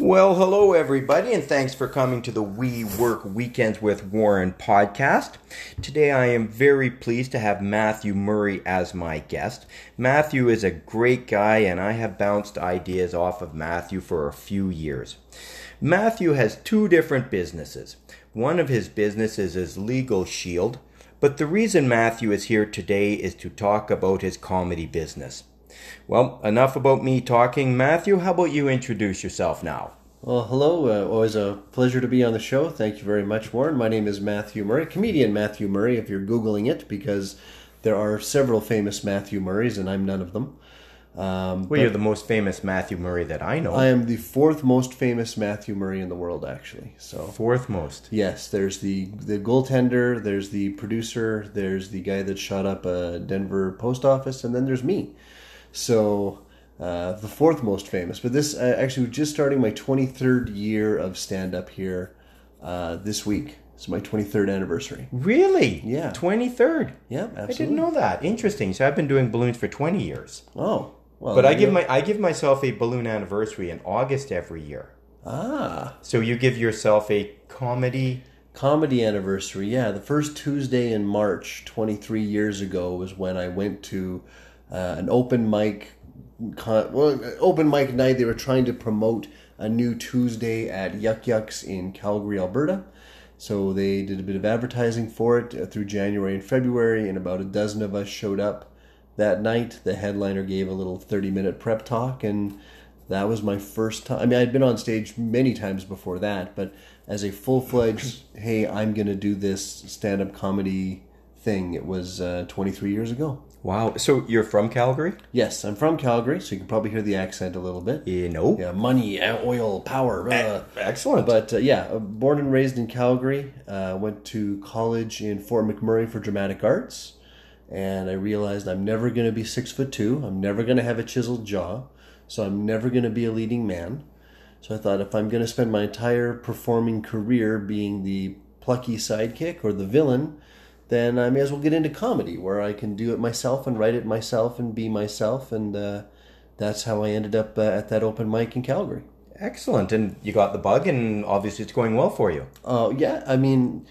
Well, hello everybody, and thanks for coming to the We Work Weekends with Warren podcast. Today I am very pleased to have Matthew Murray as my guest. Matthew is a great guy, and I have bounced ideas off of Matthew for a few years. Matthew has two different businesses. One of his businesses is Legal Shield, but the reason Matthew is here today is to talk about his comedy business. Well, enough about me talking. Matthew, how about you introduce yourself now? Well, hello. Uh, always a pleasure to be on the show. Thank you very much, Warren. My name is Matthew Murray, comedian Matthew Murray, if you're Googling it, because there are several famous Matthew Murrays, and I'm none of them. Um, well, you're the most famous Matthew Murray that I know. I am the fourth most famous Matthew Murray in the world, actually. So fourth most. Yes, there's the the goaltender, there's the producer, there's the guy that shot up a Denver post office, and then there's me. So uh, the fourth most famous. But this uh, actually just starting my 23rd year of stand up here uh, this week. It's my 23rd anniversary. Really? Yeah. 23rd. Yeah, absolutely. I didn't know that. Interesting. So I've been doing balloons for 20 years. Oh. Well, but I give my I give myself a balloon anniversary in August every year. Ah. So you give yourself a comedy comedy anniversary. Yeah, the first Tuesday in March 23 years ago was when I went to uh, an open mic con- well, open mic night. They were trying to promote a new Tuesday at Yuk Yuk's in Calgary, Alberta. So they did a bit of advertising for it uh, through January and February, and about a dozen of us showed up that night. The headliner gave a little 30 minute prep talk, and that was my first time. I mean, I'd been on stage many times before that, but as a full fledged, hey, I'm going to do this stand up comedy thing, it was uh, 23 years ago. Wow. So you're from Calgary? Yes, I'm from Calgary, so you can probably hear the accent a little bit. You know? Yeah, money, uh, oil, power. Uh, Excellent. But uh, yeah, uh, born and raised in Calgary. Uh, went to college in Fort McMurray for dramatic arts, and I realized I'm never going to be six foot two. I'm never going to have a chiseled jaw, so I'm never going to be a leading man. So I thought if I'm going to spend my entire performing career being the plucky sidekick or the villain, then I may as well get into comedy where I can do it myself and write it myself and be myself. And uh, that's how I ended up uh, at that open mic in Calgary. Excellent. And you got the bug, and obviously it's going well for you. Oh, uh, yeah. I mean,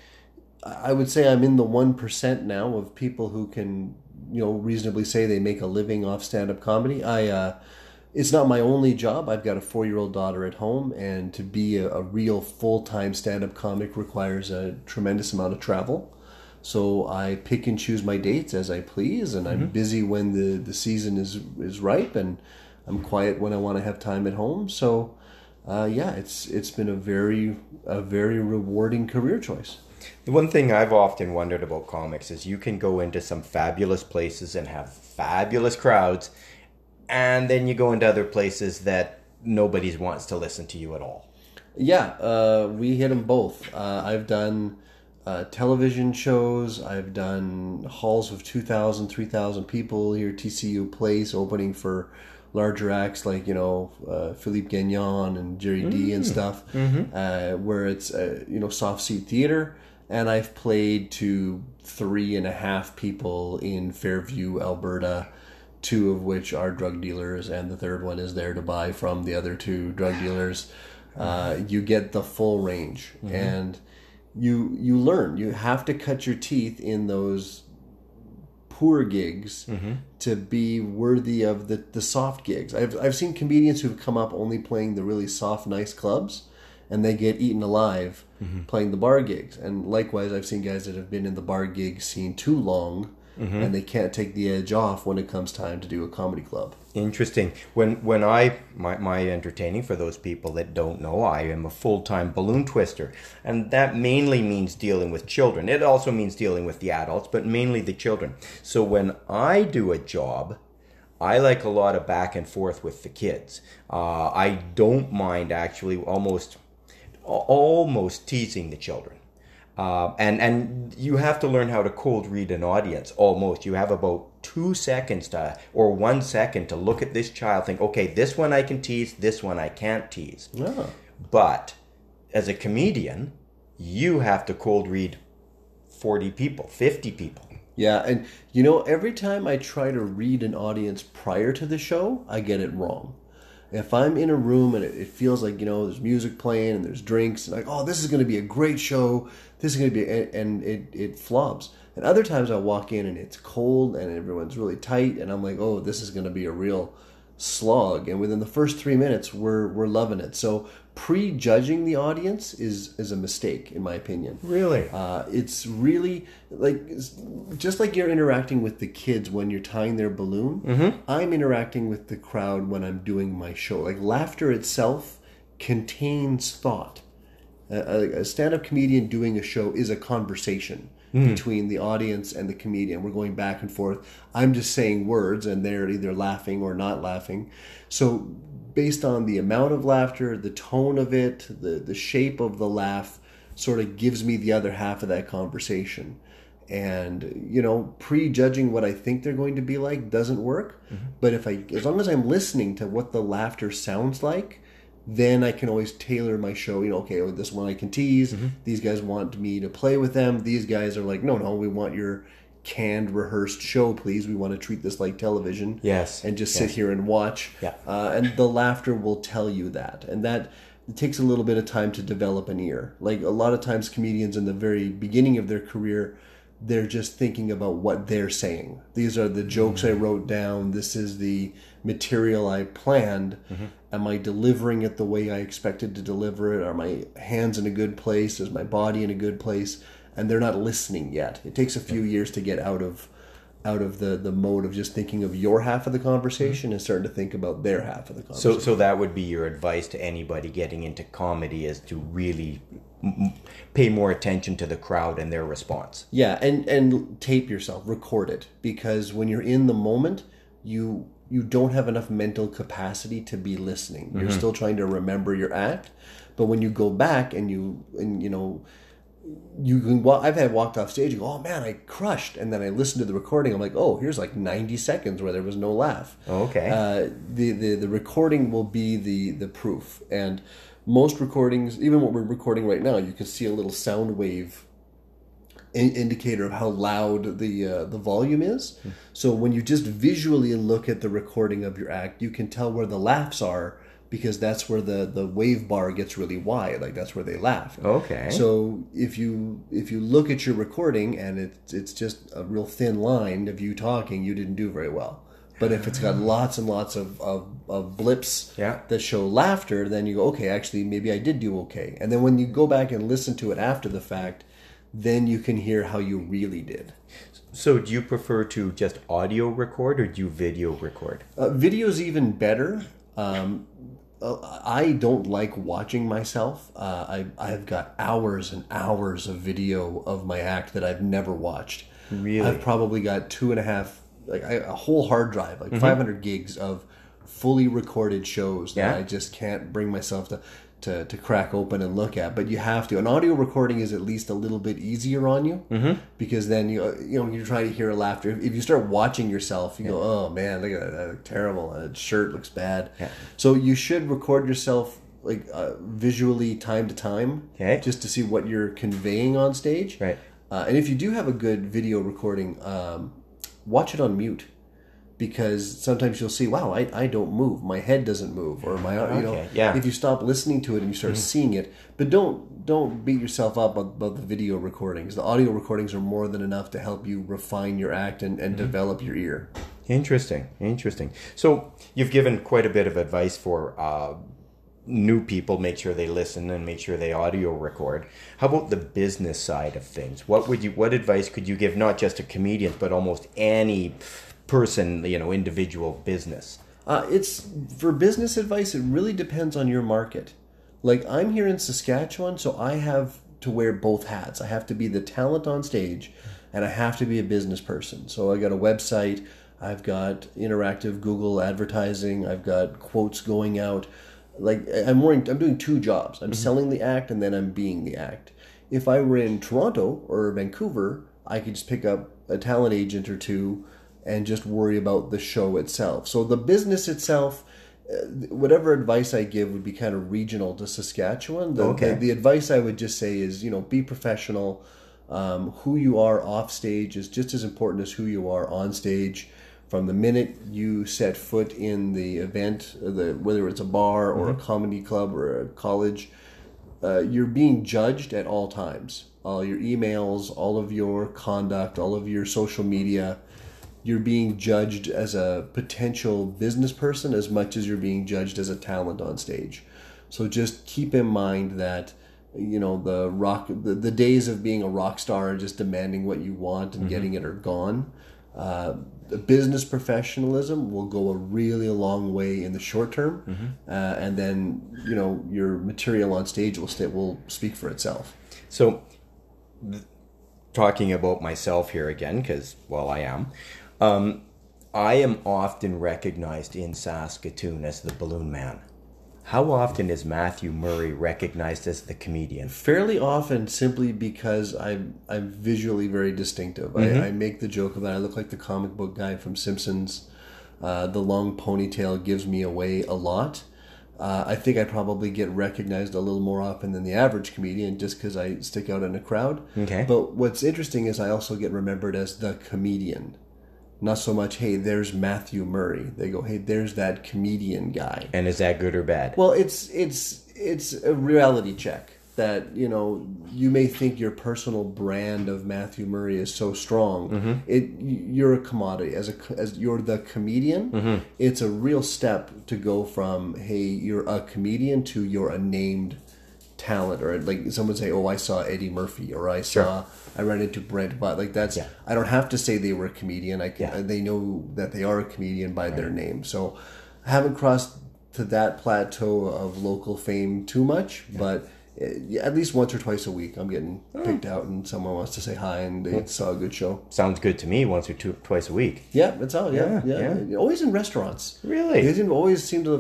I would say I'm in the 1% now of people who can, you know, reasonably say they make a living off stand up comedy. I, uh, it's not my only job. I've got a four year old daughter at home, and to be a, a real full time stand up comic requires a tremendous amount of travel. So I pick and choose my dates as I please, and I'm mm-hmm. busy when the, the season is is ripe, and I'm quiet when I want to have time at home. So, uh, yeah, it's it's been a very a very rewarding career choice. The one thing I've often wondered about comics is you can go into some fabulous places and have fabulous crowds, and then you go into other places that nobody wants to listen to you at all. Yeah, uh, we hit them both. Uh, I've done uh, television shows. I've done halls of 2,000, 3,000 people here, TCU Place, opening for larger acts like, you know, uh, Philippe Gagnon and Gerry mm-hmm. Dee and mm. stuff, mm-hmm. uh, where it's, uh, you know, soft seat theater. And I've played to three and a half people in Fairview, Alberta, two of which are drug dealers, and the third one is there to buy from the other two drug dealers. Uh, you get the full range. Mm-hmm. And you you learn you have to cut your teeth in those poor gigs mm-hmm. to be worthy of the, the soft gigs. I've, I've seen comedians who've come up only playing the really soft, nice clubs, and they get eaten alive mm-hmm. playing the bar gigs. And likewise, I've seen guys that have been in the bar gig scene too long mm-hmm. and they can't take the edge off when it comes time to do a comedy club. Interesting. When when I my, my entertaining for those people that don't know, I am a full time balloon twister, and that mainly means dealing with children. It also means dealing with the adults, but mainly the children. So when I do a job. I like a lot of back and forth with the kids. Uh, I don't mind actually almost almost teasing the children. Uh, and and you have to learn how to cold read an audience almost. You have about two seconds to or one second to look at this child think okay this one i can tease this one i can't tease. Yeah. but as a comedian you have to cold read 40 people 50 people. Yeah and you know every time i try to read an audience prior to the show i get it wrong If I'm in a room and it, feels like you know there's music playing and there's drinks and like oh this is going to be a great show, this is going to be and, and it it flops. And other times I walk in and it's cold and everyone's really tight and I'm like oh this is going to be a real slog. And within the first three minutes we're we're loving it. So prejudging the audience is is a mistake in my opinion. Really? Uh, it's really like just like you're interacting with the kids when you're tying their balloon. I'm interacting with the crowd when I'm doing my show. Like laughter itself contains thought. A, a, a stand-up comedian doing a show is a conversation Hmm. between the audience and the comedian. We're going back and forth. I'm just saying words, and they're either laughing or not laughing. So based on the amount of laughter, the tone of it, the the shape of the laugh, sort of gives me the other half of that conversation. And you know, prejudging what I think they're going to be like doesn't work. Mm-hmm. But if I, as long as I'm listening to what the laughter sounds like, then I can always tailor my show. You know, okay, with this one I can tease. These guys want me to play with them. These guys are like, no, no, we want your canned, rehearsed show, please. We want to treat this like television Yes. and just sit Yes. here and watch. Yeah. Uh, and the laughter will tell you that. And that it takes a little bit of time to develop an ear. Like a lot of times, comedians in the very beginning of their career, they're just thinking about what they're saying. These are the jokes I mm-hmm. wrote down. This is the material I planned. Mm-hmm. Am I delivering it the way I expected to deliver it? Are my hands in a good place? Is my body in a good place? And they're not listening yet. It takes a few years to get out of out of the the mode of just thinking of your half of the conversation mm-hmm. and starting to think about their half of the conversation. So, so that would be your advice to anybody getting into comedy is to really pay more attention to the crowd and their response. Yeah, and and tape yourself, record it because when you're in the moment, you you don't have enough mental capacity to be listening. You're still trying to remember your act, but when you go back and you and you know you can wa- I've had walked off stage and go, "Oh man, I crushed." And then I listen to the recording, I'm like, "Oh, here's like 90 seconds where there was no laugh." Okay. Uh, the, the the recording will be the the proof. And most recordings, even what we're recording right now, you can see a little sound wave in- indicator of how loud the uh, the volume is. So when you just visually look at the recording of your act, you can tell where the laughs are because that's where the the wave bar gets really wide. Like that's where they laugh. Okay. So if you if you look at your recording and it's it's just a real thin line of you talking, you didn't do very well. But if it's got lots and lots of, of, of blips Yeah. that show laughter, then you go, okay, actually, maybe I did do okay. And then when you go back and listen to it after the fact, then you can hear how you really did. So, do you prefer to just audio record or do you video record? Uh, video's even better. Um, uh, I don't like watching myself. Uh, I I've got hours and hours of video of my act that I've never watched. Really? I've probably got two and a half, like I, a whole hard drive, like 500 gigs of fully recorded shows that Yeah. I just can't bring myself to. To, to crack open and look at, but you have to. An audio recording is at least a little bit easier on you Mm-hmm. because then you you know you're trying to hear laughter. If you start watching yourself, you go, "Oh man, look at that! That terrible. That shirt looks bad." Yeah. So you should record yourself like uh, visually time to time, Okay. just to see what you're conveying on stage. Right. Uh, and if you do have a good video recording, um, watch it on mute. Because sometimes you'll see, wow, I, I don't move, my head doesn't move, or my you know. Okay, yeah. If you stop listening to it and you start seeing it, but don't don't beat yourself up about the video recordings. The audio recordings are more than enough to help you refine your act and, and develop your ear. Interesting, interesting. So you've given quite a bit of advice for uh, new people. Make sure they listen and make sure they audio record. How about the business side of things? What would you? What advice could you give not just to comedians but almost any person, you know, individual business? Uh, it's for business advice. It really depends on your market. Like I'm here in Saskatchewan, so I have to wear both hats. I have to be the talent on stage, and I have to be a business person. So I got a website. I've got interactive Google advertising. I've got quotes going out. Like I'm wearing, I'm doing two jobs. I'm selling the act, and then I'm being the act. If I were in Toronto or Vancouver, I could just pick up a talent agent or two and just worry about the show itself. So the business itself, uh, whatever advice I give would be kind of regional to Saskatchewan. The, Okay. the, the advice I would just say is, you know, be professional. Um, who you are off stage is just as important as who you are on stage. From the minute you set foot in the event, the whether it's a bar or a comedy club or a college, uh, you're being judged at all times. All your emails, all of your conduct, all of your social media, you're being judged as a potential business person as much as you're being judged as a talent on stage. So just keep in mind that you know the rock the, the days of being a rock star and just demanding what you want and getting it are gone. Uh, the business professionalism will go a really long way in the short term, uh, and then you know your material on stage will stay, will speak for itself. So, th- talking about myself here again, because, well, I am. Um, I am often recognized in Saskatoon as the balloon man. How often is Matthew Murray recognized as the comedian? fairly often simply because I'm I'm visually very distinctive. I, I make the joke about I look like the comic book guy from Simpsons. Uh, the long ponytail gives me away a lot. Uh, I think I probably get recognized a little more often than the average comedian just because I stick out in a crowd. Okay. But what's interesting is I also get remembered as the comedian. Not so much, hey, there's Matthew Murray. They go, hey, there's that comedian guy. And is that good or bad? Well, it's it's it's a reality check that you know you may think your personal brand of Matthew Murray is so strong. Mm-hmm. It you're a commodity as a as you're the comedian. Mm-hmm. It's a real step to go from hey you're a comedian to you're a named talent or like someone say oh I saw Eddie Murphy or I saw I ran into Brent Butt like that's Yeah. I don't have to say they were a comedian. I can Yeah. they know that they are a comedian by their name. So I haven't crossed to that plateau of local fame too much but uh, at least once or twice a week I'm getting Oh. picked out and someone wants to say hi and they saw a good show. Sounds good to me once or two, twice a week. yeah that's all yeah Yeah, yeah, always in restaurants. Really? they didn't always seem to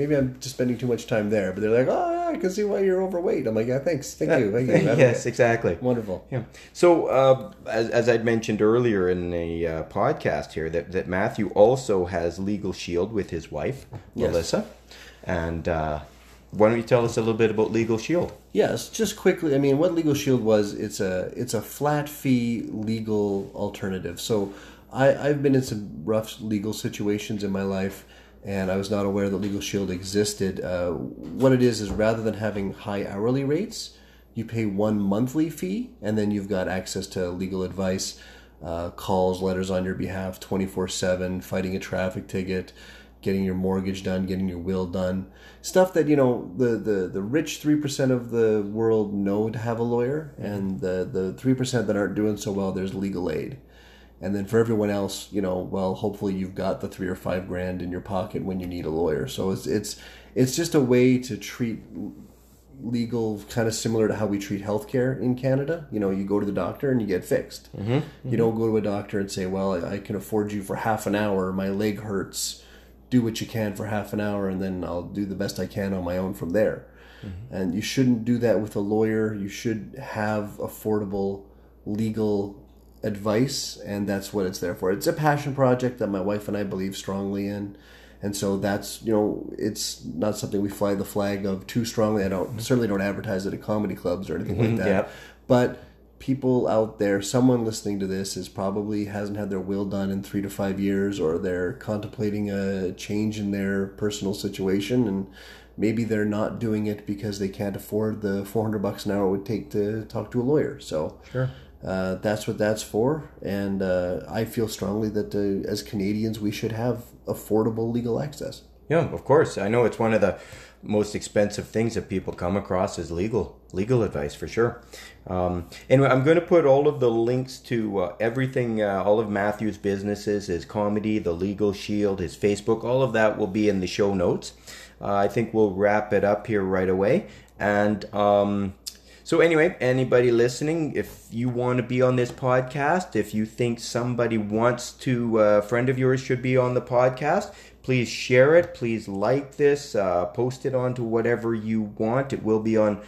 maybe I'm just spending too much time there but they're like oh yeah, I can see why you're overweight I'm like yeah thanks thank you thank you yes, exactly. wonderful Yeah. So, uh, as, as I'd mentioned earlier in the uh, podcast here, that, that Matthew also has Legal Shield with his wife, Yes. Melissa. And uh, why don't you tell us a little bit about Legal Shield? Yes, just quickly. I mean, what Legal Shield was, it's a it's a flat fee legal alternative. So, I I've been in some rough legal situations in my life, and I was not aware that Legal Shield existed. Uh, what it is is rather than having high hourly rates, you pay one monthly fee, and then you've got access to legal advice, uh, calls, letters on your behalf, twenty four seven, fighting a traffic ticket getting your mortgage done, getting your will done, stuff that you know the the, the rich three percent of the world know to have a lawyer, and the the three percent that aren't doing so well, there's legal aid, and then for everyone else, you know, well, hopefully you've got the three or five grand in your pocket when you need a lawyer. So it's it's it's just a way to treat legal kind of similar to how we treat healthcare in Canada. You know, you go to the doctor and you get fixed. Mm-hmm, you mm-hmm. don't go to a doctor and say, "Well, I, I can afford you for half an hour. My leg hurts. Do what you can for half an hour, and then I'll do the best I can on my own from there." Mm-hmm. And you shouldn't do that with a lawyer. You should have affordable legal advice, and that's what it's there for. It's a passion project that my wife and I believe strongly in. And so that's you know it's not something we fly the flag of too strongly. I don't mm-hmm. certainly don't advertise it at comedy clubs or anything like mm-hmm, that. Yep. But people out there, someone listening to this is probably hasn't had their will done in three to five years, or they're contemplating a change in their personal situation, and maybe they're not doing it because they can't afford the four hundred bucks an hour it would take to talk to a lawyer. So Sure. Uh, that's what that's for, and uh, I feel strongly that uh, as Canadians we should have affordable legal access. Yeah, of course. I know it's one of the most expensive things that people come across is legal legal advice for sure. Um, anyway, I'm going to put all of the links to uh, everything, uh, all of Matthew's businesses, his comedy, the Legal Shield, his Facebook, all of that will be in the show notes. Uh, I think we'll wrap it up here right away. And um, so, anyway, anybody listening, if you want to be on this podcast, if you think somebody wants to, uh, a friend of yours should be on the podcast, please share it. Please like this, uh, post it onto whatever you want. It will be on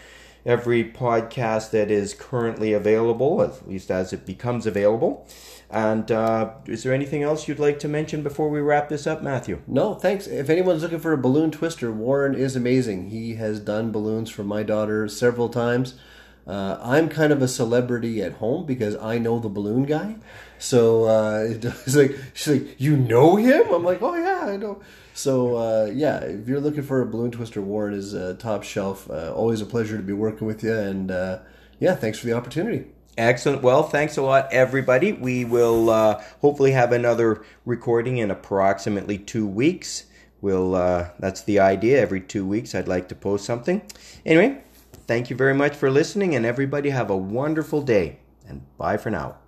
every podcast that is currently available, at least as it becomes available. And uh, is there anything else you'd like to mention before we wrap this up, Matthew? No, thanks. If anyone's looking for a balloon twister, Warren is amazing. He has done balloons for my daughter several times. Uh, I'm kind of a celebrity at home because I know the balloon guy. So uh, it's like she's like, you know him? I'm like, oh yeah, I know. So uh, yeah, if you're looking for a balloon twister, Warren is uh, top shelf. Uh, always a pleasure to be working with you, and uh, yeah, thanks for the opportunity. Excellent. Well, thanks a lot, everybody. We will hopefully have another recording in approximately two weeks. We'll. That's the idea. Every two weeks, I'd like to post something. Anyway, thank you very much for listening, and everybody have a wonderful day. And bye for now.